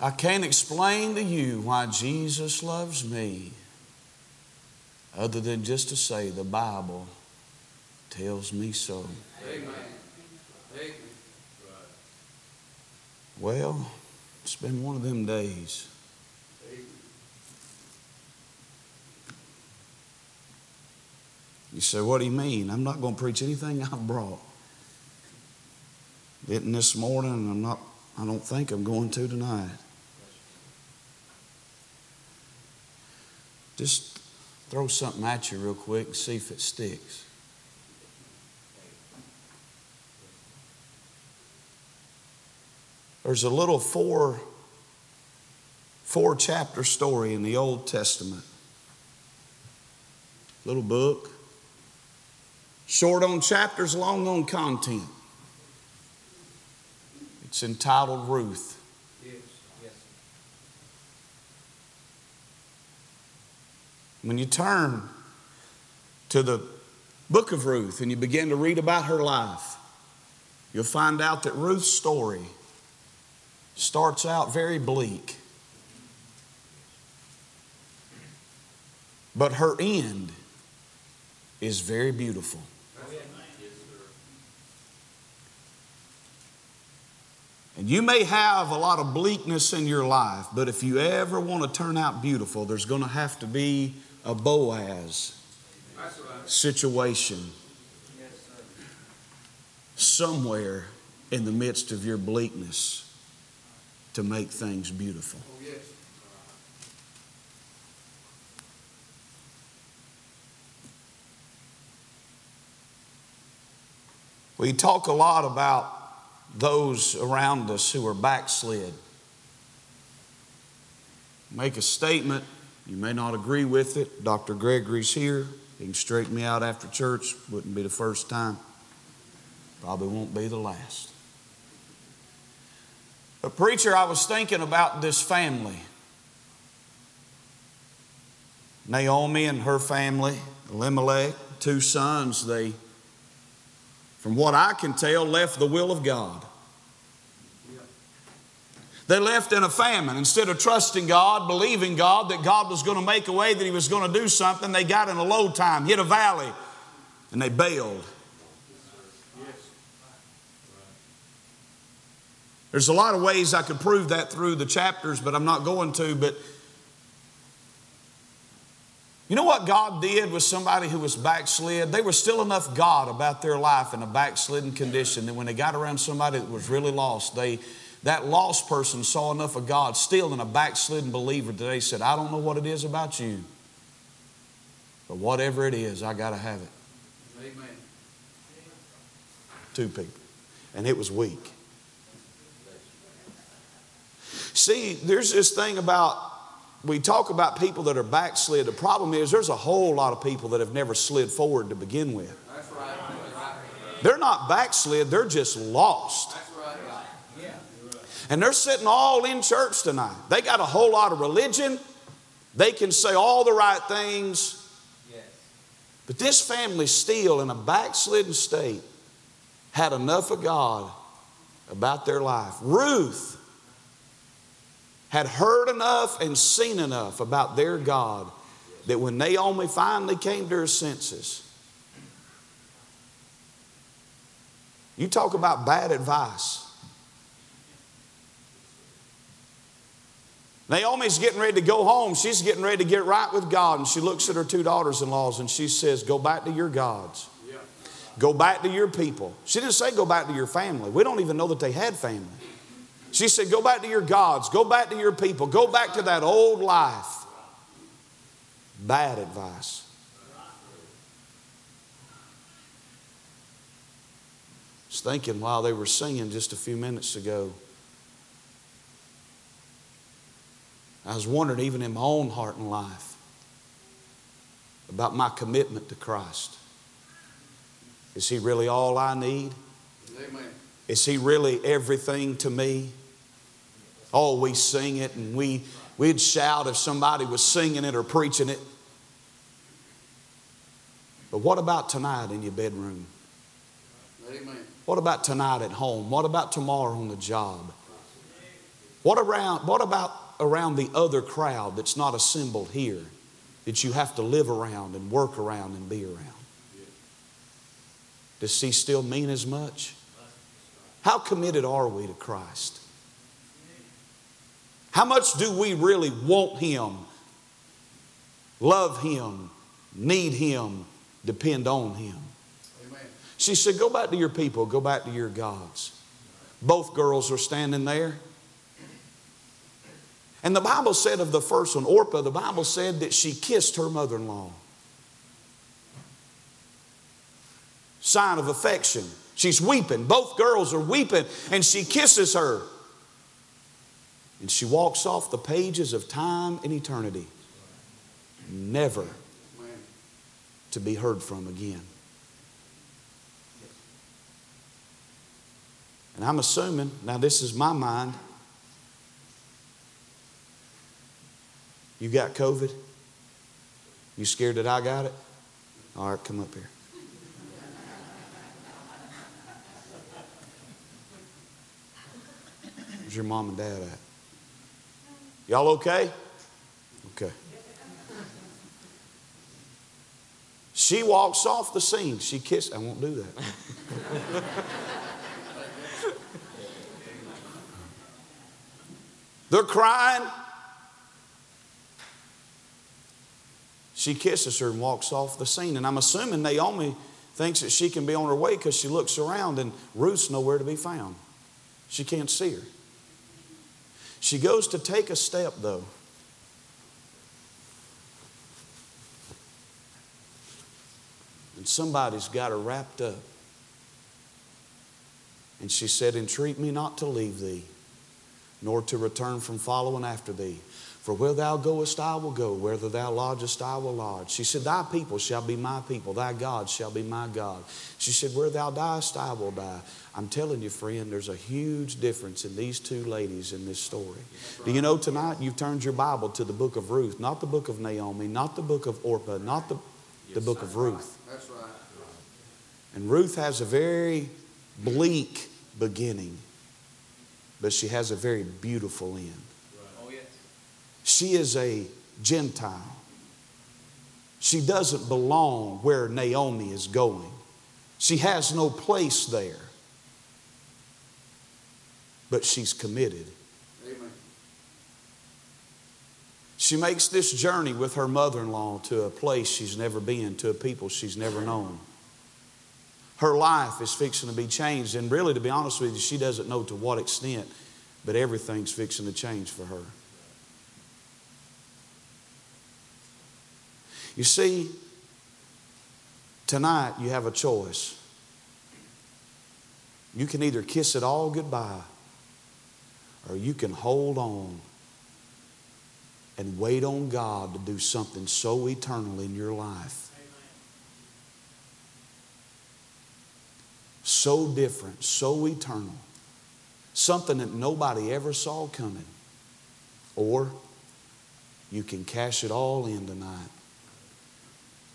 I can't explain to you why Jesus loves me other than just to say the Bible tells me so. Amen. Amen. Well, it's been one of them days. You say, What do you mean? I'm not going to preach anything I've brought. Didn't this morning, I'm not, I don't think I'm going to tonight. Just throw something at you real quick and see if it sticks. There's a little four, four chapter story in the Old Testament. Little book. Short on chapters, long on content. It's entitled Ruth. Yes, When you turn to the book of Ruth and you begin to read about her life, you'll find out that Ruth's story starts out very bleak. But her end is very beautiful. And you may have a lot of bleakness in your life, but if you ever want to turn out beautiful, there's going to have to be a Boaz situation somewhere in the midst of your bleakness to make things beautiful. We talk a lot about those around us who are backslid. Make a statement, you may not agree with it. Dr. Gregory's here. He can straighten me out after church. Wouldn't be the first time. Probably won't be the last. But, preacher, I was thinking about this family. Naomi and her family, Elimelech, two sons, they from what I can tell, left the will of God. They left in a famine. Instead of trusting God, believing God that God was going to make a way, that He was going to do something, they got in a low time, hit a valley, and they bailed. There's a lot of ways I could prove that through the chapters, but I'm not going to. But you know what God did with somebody who was backslid? They were still enough God about their life in a backslidden condition that when they got around somebody that was really lost, they that lost person saw enough of God still in a backslidden believer they said, I don't know what it is about you, but whatever it is, I got to have it. Amen. Two people. And it was weak. See, there's this thing about we talk about people that are backslid. The problem is there's a whole lot of people that have never slid forward to begin with. Right. They're not backslid, they're just lost. That's right. Yeah. And they're sitting all in church tonight. They got a whole lot of religion. They can say all the right things. Yes. But this family still in a backslidden state had enough of God about their life. Ruth had heard enough and seen enough about their God that when Naomi finally came to her senses, you talk about bad advice. Naomi's getting ready to go home. She's getting ready to get right with God. And she looks at her two daughters in laws and she says, Go back to your gods. Go back to your people. She didn't say go back to your family. We don't even know that they had family. She said, Go back to your gods. Go back to your people. Go back to that old life. Bad advice. I was thinking while they were singing just a few minutes ago, I was wondering, even in my own heart and life, about my commitment to Christ. Is He really all I need? Amen. Is He really everything to me? Oh, we sing it and we, we'd shout if somebody was singing it or preaching it. But what about tonight in your bedroom? Amen. What about tonight at home? What about tomorrow on the job? What, around, what about around the other crowd that's not assembled here that you have to live around and work around and be around? Does he still mean as much? How committed are we to Christ? How much do we really want Him, love Him, need Him, depend on Him? Amen. She said, Go back to your people, go back to your gods. Both girls are standing there. And the Bible said of the first one, Orpah, the Bible said that she kissed her mother in law. Sign of affection. She's weeping. Both girls are weeping, and she kisses her. And she walks off the pages of time and eternity, never to be heard from again. And I'm assuming, now this is my mind, you got COVID? You scared that I got it? All right, come up here. Where's your mom and dad at? Y'all okay? Okay. She walks off the scene. She kissed. I won't do that. They're crying. She kisses her and walks off the scene. And I'm assuming Naomi thinks that she can be on her way because she looks around and Ruth's nowhere to be found. She can't see her. She goes to take a step, though. And somebody's got her wrapped up. And she said, Entreat me not to leave thee, nor to return from following after thee. For where thou goest, I will go. Whether thou lodgest, I will lodge. She said, Thy people shall be my people. Thy God shall be my God. She said, Where thou diest, I will die. I'm telling you, friend, there's a huge difference in these two ladies in this story. Do you know tonight you've turned your Bible to the book of Ruth, not the book of Naomi, not the book of Orpah, not the, the book of Ruth. That's right. And Ruth has a very bleak beginning, but she has a very beautiful end. She is a Gentile. She doesn't belong where Naomi is going. She has no place there. But she's committed. Amen. She makes this journey with her mother in law to a place she's never been, to a people she's never known. Her life is fixing to be changed, and really, to be honest with you, she doesn't know to what extent, but everything's fixing to change for her. You see, tonight you have a choice. You can either kiss it all goodbye, or you can hold on and wait on God to do something so eternal in your life. So different, so eternal. Something that nobody ever saw coming. Or you can cash it all in tonight.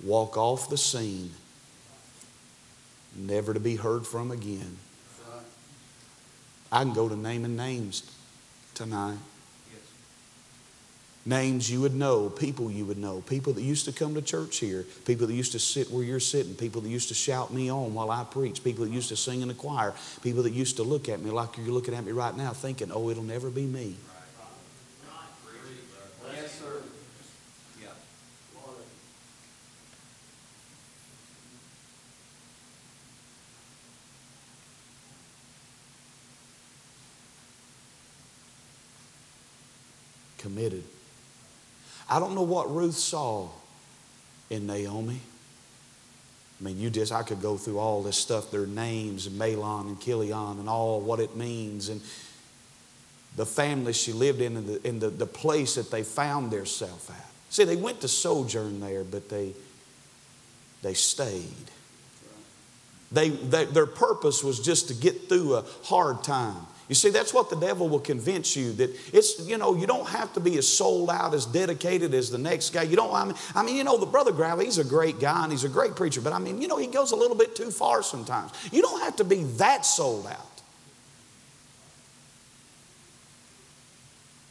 Walk off the scene, never to be heard from again. I can go to naming names tonight. Names you would know, people you would know, people that used to come to church here, people that used to sit where you're sitting, people that used to shout me on while I preach, people that used to sing in the choir, people that used to look at me like you're looking at me right now thinking, oh, it'll never be me. Committed. I don't know what Ruth saw in Naomi. I mean, you just, I could go through all this stuff, their names, Mahlon and Chilion, and all what it means, and the family she lived in, and the, and the, the place that they found themselves at. See, they went to sojourn there, but they, they stayed. They, they, their purpose was just to get through a hard time. You see, that's what the devil will convince you that it's, you know, you don't have to be as sold out, as dedicated as the next guy. You don't, I mean, I mean you know, the brother Gravely, he's a great guy and he's a great preacher, but I mean, you know, he goes a little bit too far sometimes. You don't have to be that sold out.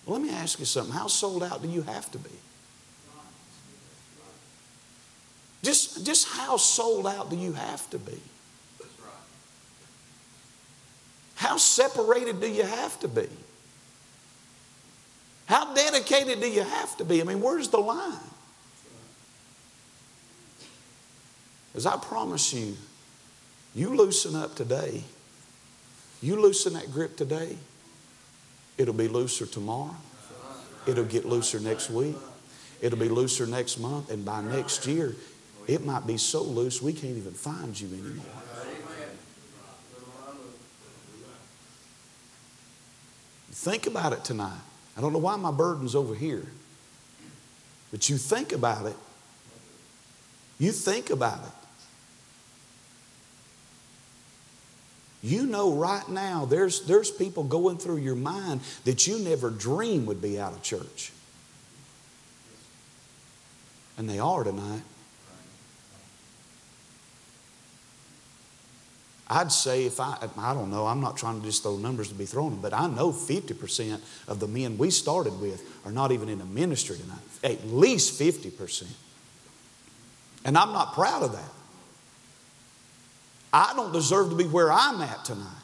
Well, let me ask you something. How sold out do you have to be? Just, just how sold out do you have to be? That's right. How separated do you have to be? How dedicated do you have to be? I mean, where's the line? As I promise you, you loosen up today, you loosen that grip today, it'll be looser tomorrow, it'll get looser next week, it'll be looser next month, and by next year, it might be so loose we can't even find you anymore. Think about it tonight. I don't know why my burden's over here, but you think about it. You think about it. You know right now there's, there's people going through your mind that you never dreamed would be out of church. And they are tonight. I'd say if I, I don't know, I'm not trying to just throw numbers to be thrown, but I know 50% of the men we started with are not even in the ministry tonight. At least 50%. And I'm not proud of that. I don't deserve to be where I'm at tonight.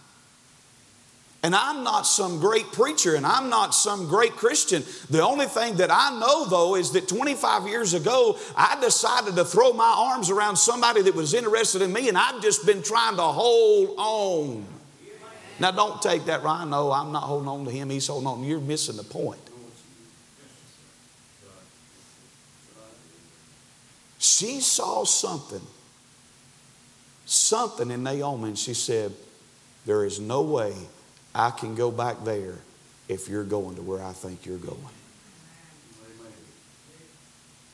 And I'm not some great preacher and I'm not some great Christian. The only thing that I know, though, is that 25 years ago, I decided to throw my arms around somebody that was interested in me, and I've just been trying to hold on. Now, don't take that, Ryan. No, I'm not holding on to him. He's holding on. You're missing the point. She saw something, something in Naomi, and she said, There is no way I can go back there if you're going to where I think you're going.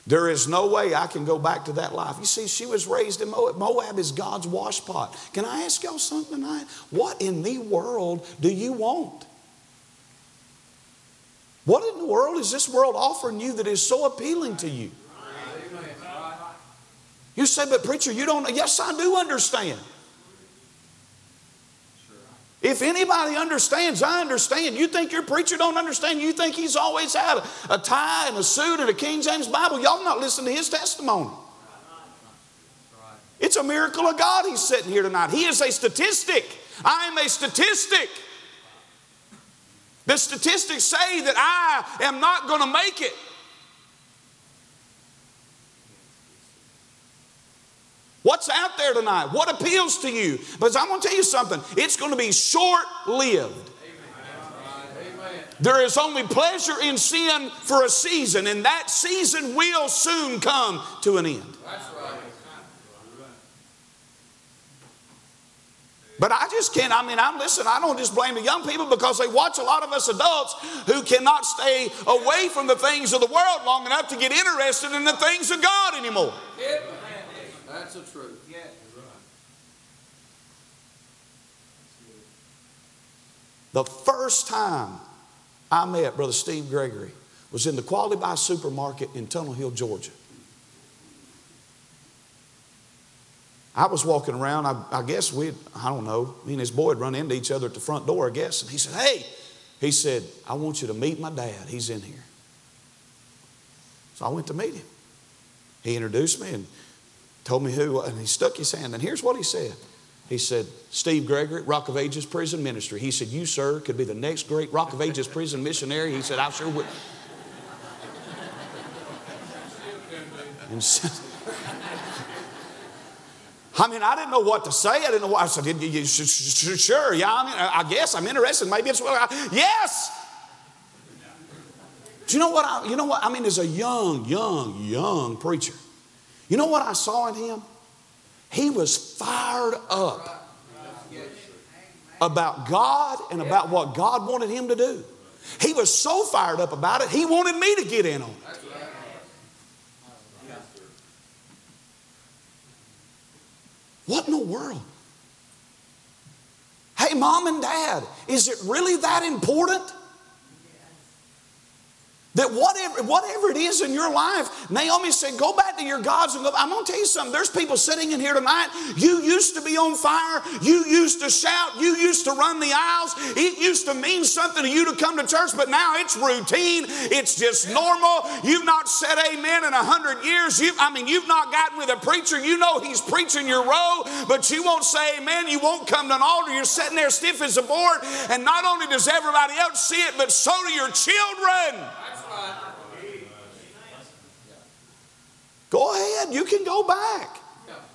There is no way I can go back to that life. You see, she was raised in Moab. Moab is God's washpot. Can I ask y'all something tonight? What in the world do you want? What in the world is this world offering you that is so appealing to you? You say, but preacher, you don't. Yes, I do understand. If anybody understands, I understand. You think your preacher don't understand? You think he's always had a, a tie and a suit and a King James Bible? Y'all not listening to his testimony. It's a miracle of God he's sitting here tonight. He is a statistic. I am a statistic. The statistics say that I am not going to make it. What's out there tonight? What appeals to you? Because I'm going to tell you something. It's going to be short lived. There is only pleasure in sin for a season, and that season will soon come to an end. But I just can't, I mean, I'm listen, I don't just blame the young people because they watch a lot of us adults who cannot stay away from the things of the world long enough to get interested in the things of God anymore. That's the truth. The first time I met Brother Steve Gregory was in the Quality Buy supermarket in Tunnel Hill, Georgia. I was walking around, I, I guess we, I don't know, me and his boy had run into each other at the front door, I guess, and he said, Hey, he said, I want you to meet my dad. He's in here. So I went to meet him. He introduced me and told me who, and he stuck his hand. And here's what he said He said, Steve Gregory, Rock of Ages Prison Ministry. He said, You, sir, could be the next great Rock of Ages prison missionary. He said, I sure would. And so, I mean, I didn't know what to say. I didn't know what I said. You, you, sure, yeah. I mean, I guess I'm interested. Maybe it's well. I, yes. Do you know what? I, you know what? I mean, as a young, young, young preacher, you know what I saw in him? He was fired up about God and about what God wanted him to do. He was so fired up about it, he wanted me to get in on it. What in the world? Hey, mom and dad, is it really that important? That whatever, whatever it is in your life, Naomi said, go back to your gods and go. I'm going to tell you something. There's people sitting in here tonight. You used to be on fire. You used to shout. You used to run the aisles. It used to mean something to you to come to church, but now it's routine. It's just normal. You've not said amen in a hundred years. You, I mean, you've not gotten with a preacher. You know he's preaching your row, but you won't say amen. You won't come to an altar. You're sitting there stiff as a board. And not only does everybody else see it, but so do your children. Go ahead, you can go back.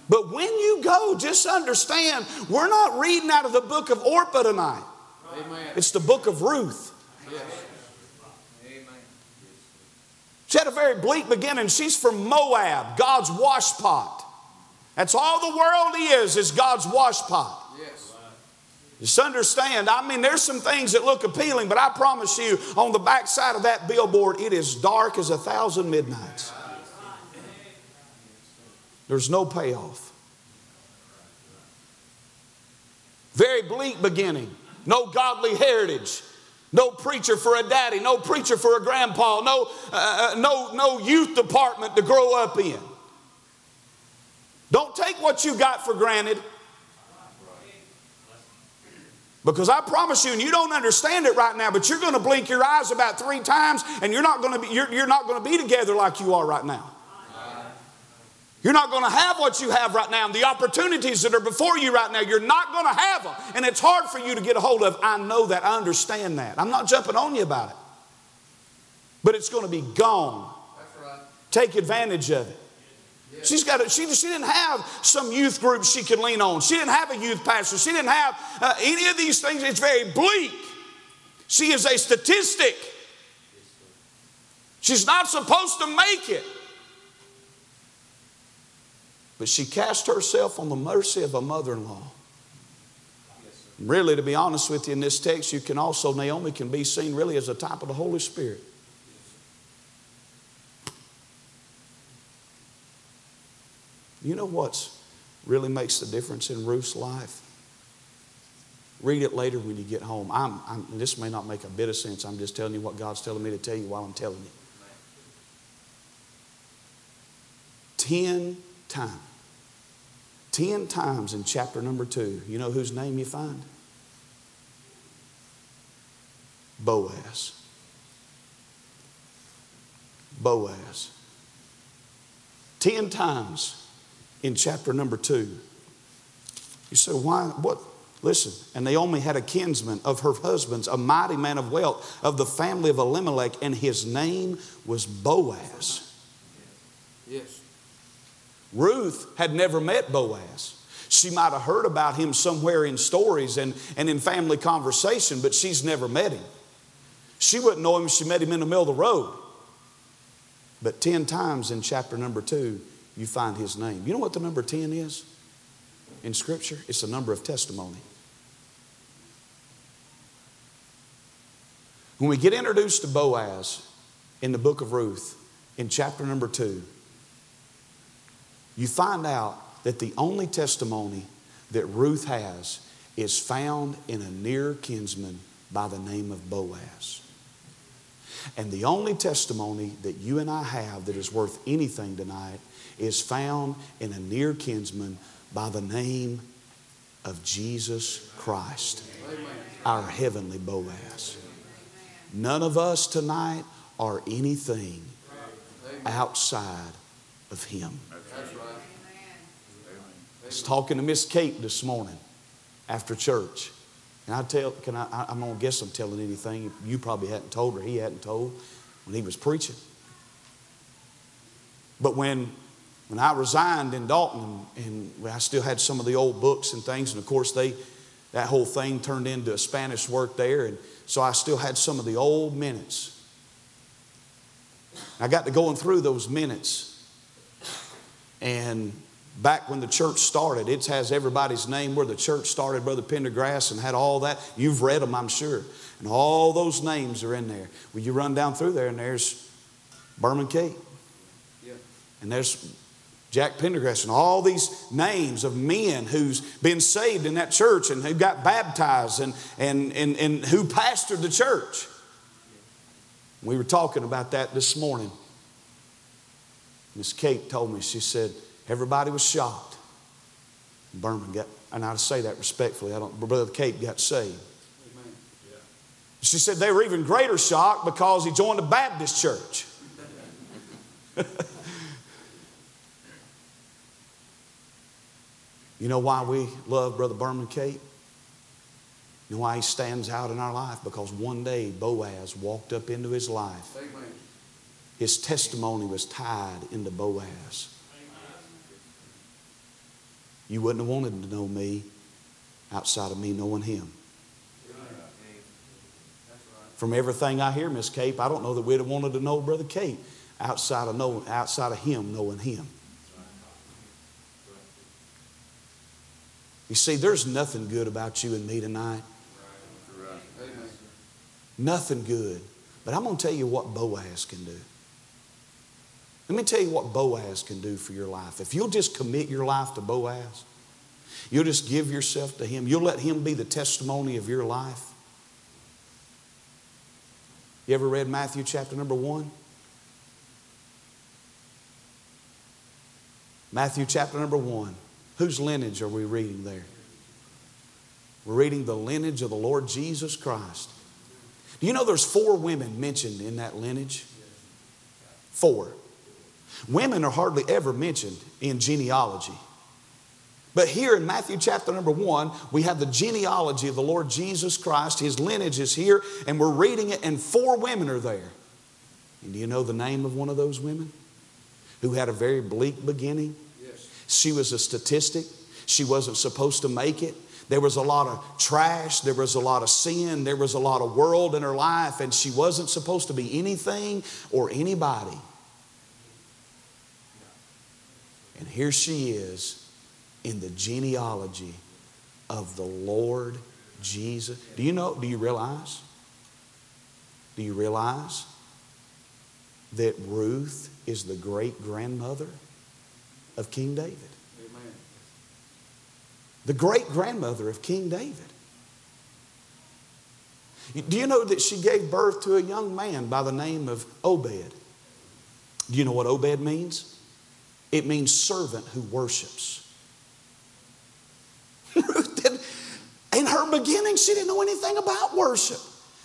But when you go, just understand we're not reading out of the book of Orpah tonight. Amen. It's the book of Ruth. Yes. She had a very bleak beginning. She's from Moab, God's washpot. That's all the world is, is God's washpot. Yes. Just understand, I mean, there's some things that look appealing, but I promise you, on the backside of that billboard, it is dark as a thousand midnights. There's no payoff. Very bleak beginning. No godly heritage. No preacher for a daddy. No preacher for a grandpa. No, uh, uh, no, no youth department to grow up in. Don't take what you got for granted. Because I promise you, and you don't understand it right now, but you're going to blink your eyes about three times, and you're not going to be, you're, you're not going to be together like you are right now. You're not going to have what you have right now. And the opportunities that are before you right now, you're not going to have them. And it's hard for you to get a hold of. I know that. I understand that. I'm not jumping on you about it. But it's going to be gone. That's right. Take advantage of it. She's got a, she, she didn't have some youth group she could lean on. She didn't have a youth pastor. She didn't have uh, any of these things. It's very bleak. She is a statistic. She's not supposed to make it. But she cast herself on the mercy of a mother in law. Really, to be honest with you, in this text, you can also, Naomi can be seen really as a type of the Holy Spirit. You know what really makes the difference in Ruth's life? Read it later when you get home. I'm, I'm, this may not make a bit of sense. I'm just telling you what God's telling me to tell you while I'm telling you. Ten times. Ten times in chapter number two. You know whose name you find? Boaz. Boaz. Ten times in chapter number two. You say, why? What? Listen, and Naomi had a kinsman of her husband's, a mighty man of wealth of the family of Elimelech, and his name was Boaz. Yes. Ruth had never met Boaz. She might have heard about him somewhere in stories and, and in family conversation, but she's never met him. She wouldn't know him if she met him in the middle of the road. But 10 times in chapter number 2, you find his name. You know what the number 10 is in Scripture? It's the number of testimony. When we get introduced to Boaz in the book of Ruth, in chapter number 2, you find out that the only testimony that Ruth has is found in a near kinsman by the name of Boaz. And the only testimony that you and I have that is worth anything tonight is found in a near kinsman by the name of Jesus Christ, our heavenly Boaz. None of us tonight are anything outside of Him. Was talking to Miss Kate this morning after church. And I tell, can I, I- I'm gonna guess I'm telling anything you probably hadn't told or he hadn't told when he was preaching. But when, when I resigned in Dalton and, and I still had some of the old books and things, and of course they, that whole thing turned into a Spanish work there, and so I still had some of the old minutes. I got to going through those minutes, and back when the church started, it has everybody's name where the church started, Brother Pendergrass, and had all that. You've read them, I'm sure. And all those names are in there. Well, you run down through there, and there's Berman Kate, Yeah. and there's Jack Pendergrass, and all these names of men who's been saved in that church and who got baptized and, and, and, and who pastored the church. We were talking about that this morning. Miss Kate told me, she said, everybody was shocked. Berman got, and I say that respectfully, I don't, Brother Cape got saved. Amen. She said they were even greater shocked because he joined a Baptist church. you know why we love Brother Berman Cape? You know why he stands out in our life? Because one day Boaz walked up into his life. Amen. His testimony was tied into Boaz. You wouldn't have wanted to know me outside of me knowing him. From everything I hear, Miss Cape, I don't know that we'd have wanted to know Brother Cape outside of, know, outside of him knowing him. You see, there's nothing good about you and me tonight. Nothing good. But I'm going to tell you what Boaz can do. Let me tell you what Boaz can do for your life. If you'll just commit your life to Boaz, you'll just give yourself to him, you'll let him be the testimony of your life. You ever read Matthew chapter number one? Matthew chapter number one. Whose lineage are we reading there? We're reading the lineage of the Lord Jesus Christ. Do you know there's four women mentioned in that lineage? Four. Women are hardly ever mentioned in genealogy. But here in Matthew chapter number one, we have the genealogy of the Lord Jesus Christ. His lineage is here, and we're reading it, and four women are there. And do you know the name of one of those women? Who had a very bleak beginning? Yes. She was a statistic. She wasn't supposed to make it. There was a lot of trash. There was a lot of sin. There was a lot of world in her life, and she wasn't supposed to be anything or anybody. And here she is in the genealogy of the Lord Jesus. Do you know, do you realize? Do you realize that Ruth is the great grandmother of King David? Amen. The great grandmother of King David. Do you know that she gave birth to a young man by the name of Obed? Do you know what Obed means? It means servant who worships. Ruth did, in her beginning, she didn't know anything about worship.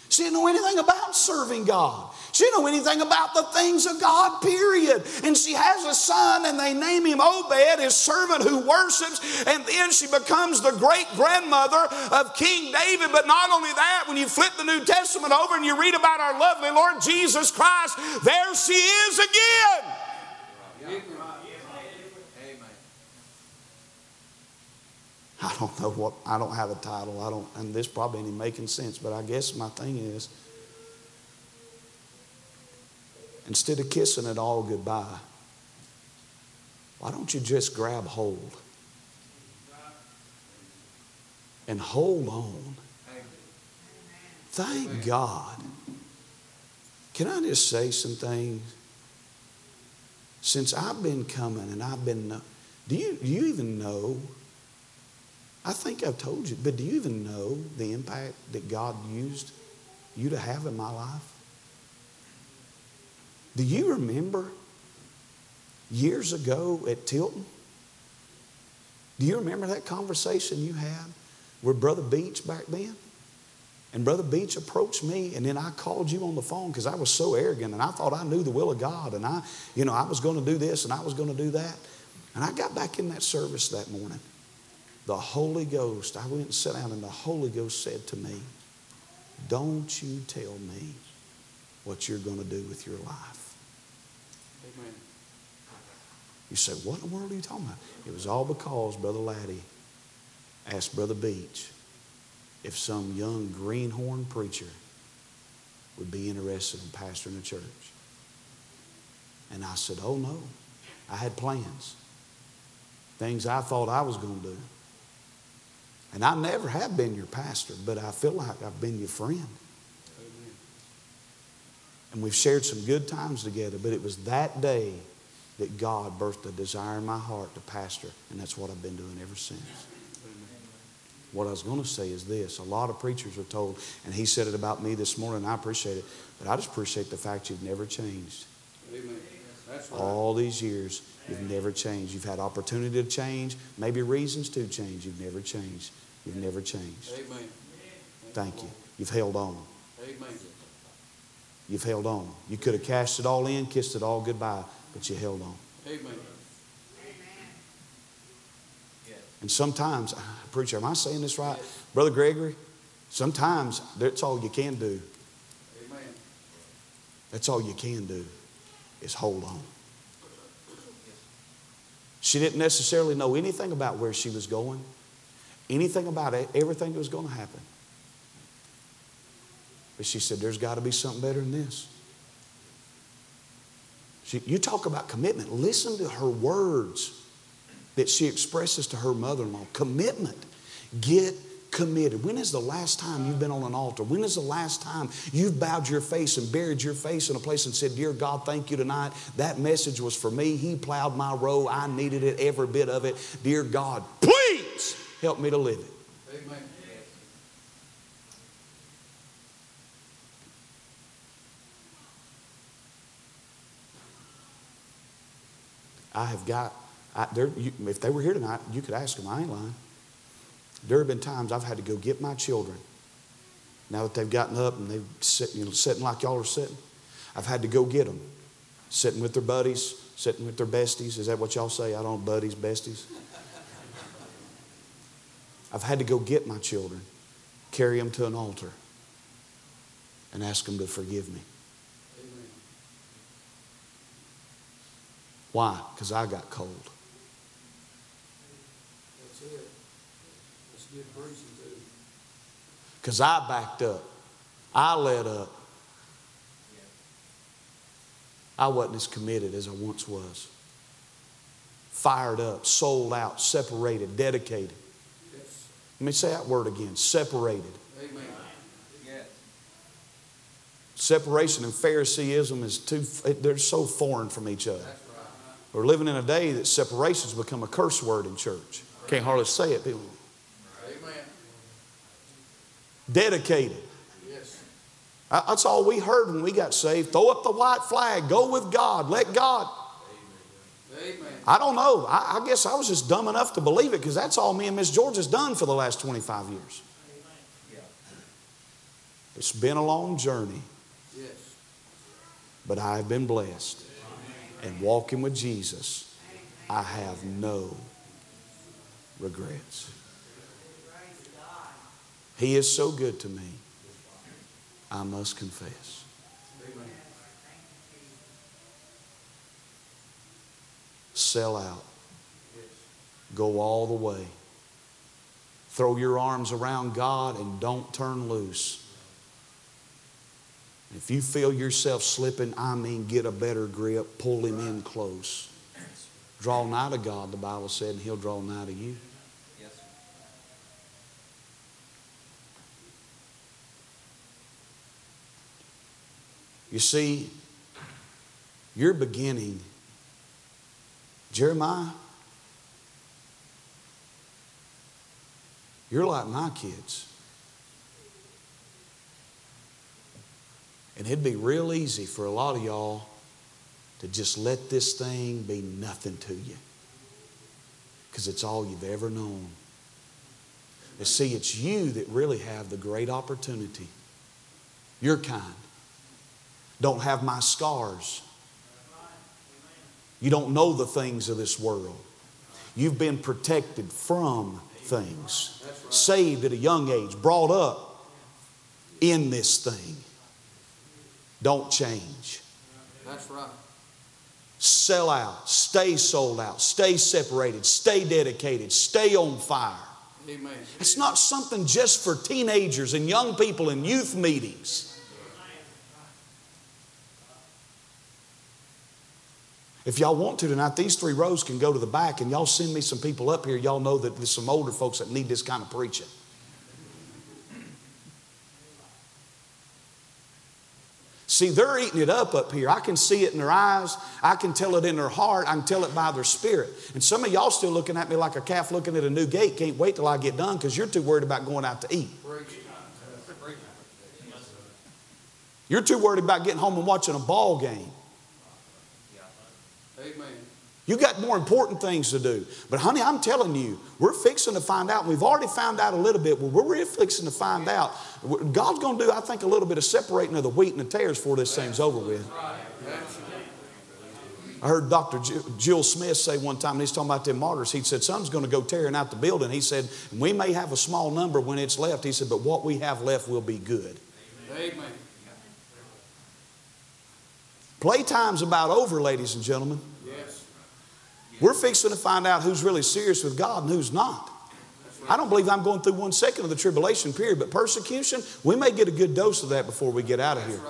She didn't know anything about serving God. She didn't know anything about the things of God, period. And she has a son, and they name him Obed, his servant who worships. And then she becomes the great grandmother of King David. But not only that, when you flip the New Testament over and you read about our lovely Lord Jesus Christ, there she is again. I don't know what, I don't have a title. I don't, and this probably ain't making sense, but I guess my thing is instead of kissing it all goodbye, why don't you just grab hold and hold on? Thank God. Can I just say some things? Since I've been coming and I've been, do you, do you even know? I think I've told you, but do you even know the impact that God used you to have in my life? Do you remember years ago at Tilton? Do you remember that conversation you had with Brother Beach back then? And Brother Beach approached me, and then I called you on the phone because I was so arrogant and I thought I knew the will of God, and I, you know, I was going to do this and I was going to do that. And I got back in that service that morning. The Holy Ghost, I went and sat down, and the Holy Ghost said to me, Don't you tell me what you're going to do with your life. Amen. You say, What in the world are you talking about? It was all because Brother Laddie asked Brother Beach if some young greenhorn preacher would be interested in pastoring a church. And I said, Oh no. I had plans, things I thought I was going to do. And I never have been your pastor, but I feel like I've been your friend. Amen. And we've shared some good times together, but it was that day that God birthed a desire in my heart to pastor, and that's what I've been doing ever since. What I was going to say is this a lot of preachers are told, and he said it about me this morning, I appreciate it, but I just appreciate the fact you've never changed. Amen. That's right. All these years, you've never changed. You've had opportunity to change, maybe reasons to change. You've never changed. You've never changed. Amen. Thank you. You've held on. Amen. You've held on. You could have cashed it all in, kissed it all goodbye, but you held on. Amen. And sometimes, preacher, am I saying this right? Brother Gregory, sometimes that's all you can do. Amen. That's all you can do is hold on. She didn't necessarily know anything about where she was going, anything about it, everything that was going to happen. But she said, There's got to be something better than this. She, you talk about commitment. Listen to her words that she expresses to her mother in law commitment. Get committed. When is the last time you've been on an altar? When is the last time you've bowed your face and buried your face in a place and said, Dear God, thank you tonight. That message was for me. He plowed my row. I needed it, every bit of it. Dear God, please help me to live it. I have got, I, there, you, if they were here tonight, you could ask them. I ain't lying. There have been times I've had to go get my children. Now that they've gotten up and they've sit, you know, sitting like y'all are sitting, I've had to go get them. Sitting with their buddies, sitting with their besties. Is that what y'all say? I don't buddies, besties. I've had to go get my children, carry them to an altar, and ask them to forgive me. Amen. Why? Because I got cold. That's it. That's good preaching too. Because I backed up. I let up. I wasn't as committed as I once was. Fired up, sold out, separated, dedicated. Yes. Let me say that word again separated. Amen. Yes. Separation and Phariseeism is too, they're so foreign from each other. Right. We're living in a day that separation's become a curse word in church. Can't hardly say it. People. Amen. Dedicated. Yes. That's all we heard when we got saved. Throw up the white flag. Go with God. Let God. Amen. I don't know. I, I guess I was just dumb enough to believe it because that's all me and Miss George has done for the last 25 years. It's been a long journey, Yes. but I've been blessed. And walking with Jesus, I have no regrets. He is so good to me, I must confess. Sell out. Go all the way. Throw your arms around God and don't turn loose. If you feel yourself slipping, I mean, get a better grip, pull him in close. Draw nigh to God, the Bible said, and he'll draw nigh to you. You see, you're beginning, Jeremiah, you're like my kids. And it'd be real easy for a lot of y'all to just let this thing be nothing to you because it's all you've ever known. And see, it's you that really have the great opportunity. Your kind. Don't have my scars. You don't know the things of this world. You've been protected from things, saved at a young age, brought up in this thing. Don't change. That's right. Sell out, stay sold out, stay separated, stay dedicated, stay on fire. Amen. It's not something just for teenagers and young people in youth meetings. If y'all want to tonight, these three rows can go to the back and y'all send me some people up here. Y'all know that there's some older folks that need this kind of preaching. See, they're eating it up up here. I can see it in their eyes. I can tell it in their heart. I can tell it by their spirit. And some of y'all still looking at me like a calf looking at a new gate. Can't wait till I get done because you're too worried about going out to eat. You're too worried about getting home and watching a ball game. Amen. You got more important things to do. But honey, I'm telling you, we're fixing to find out. and We've already found out a little bit. But we're really fixing to find out. God's going to do, I think, a little bit of separating of the wheat and the tares before this thing's over with. I heard Dr. Jill Smith say one time, and he's talking about them martyrs. He said, Some's going to go tearing out the building. He said, We may have a small number when it's left. He said, But what we have left will be good. Amen. Playtime's about over, ladies and gentlemen. We're fixing to find out who's really serious with God and who's not. I don't believe I'm going through one second of the tribulation period, but persecution, we may get a good dose of that before we get out of here.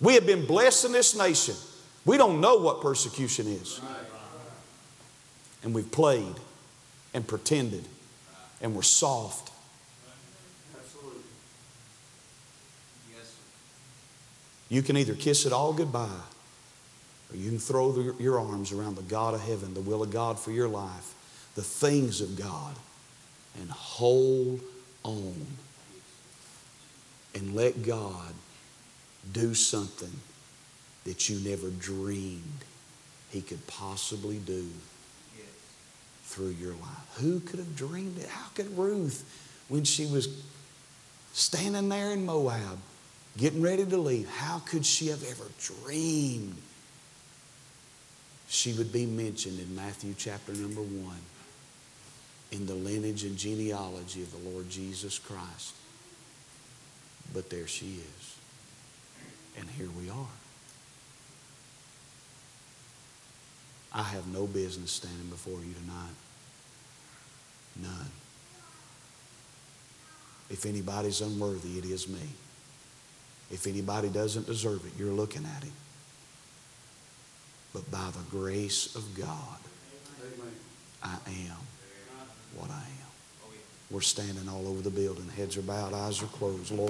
We have been blessed in this nation. We don't know what persecution is. And we've played and pretended and we're soft. You can either kiss it all goodbye or you can throw the- your arms around the God of heaven, the will of God for your life, the things of God, and hold on and let God do something that you never dreamed He could possibly do through your life. Who could have dreamed it? How could Ruth, when she was standing there in Moab, getting ready to leave, how could she have ever dreamed she would be mentioned in Matthew chapter number one in the lineage and genealogy of the Lord Jesus Christ? But there she is. And here we are. I have no business standing before you tonight. None. If anybody's unworthy, it is me. If anybody doesn't deserve it, you're looking at him. But by the grace of God, I am what I am. We're standing all over the building. Heads are bowed, eyes are closed. Lord.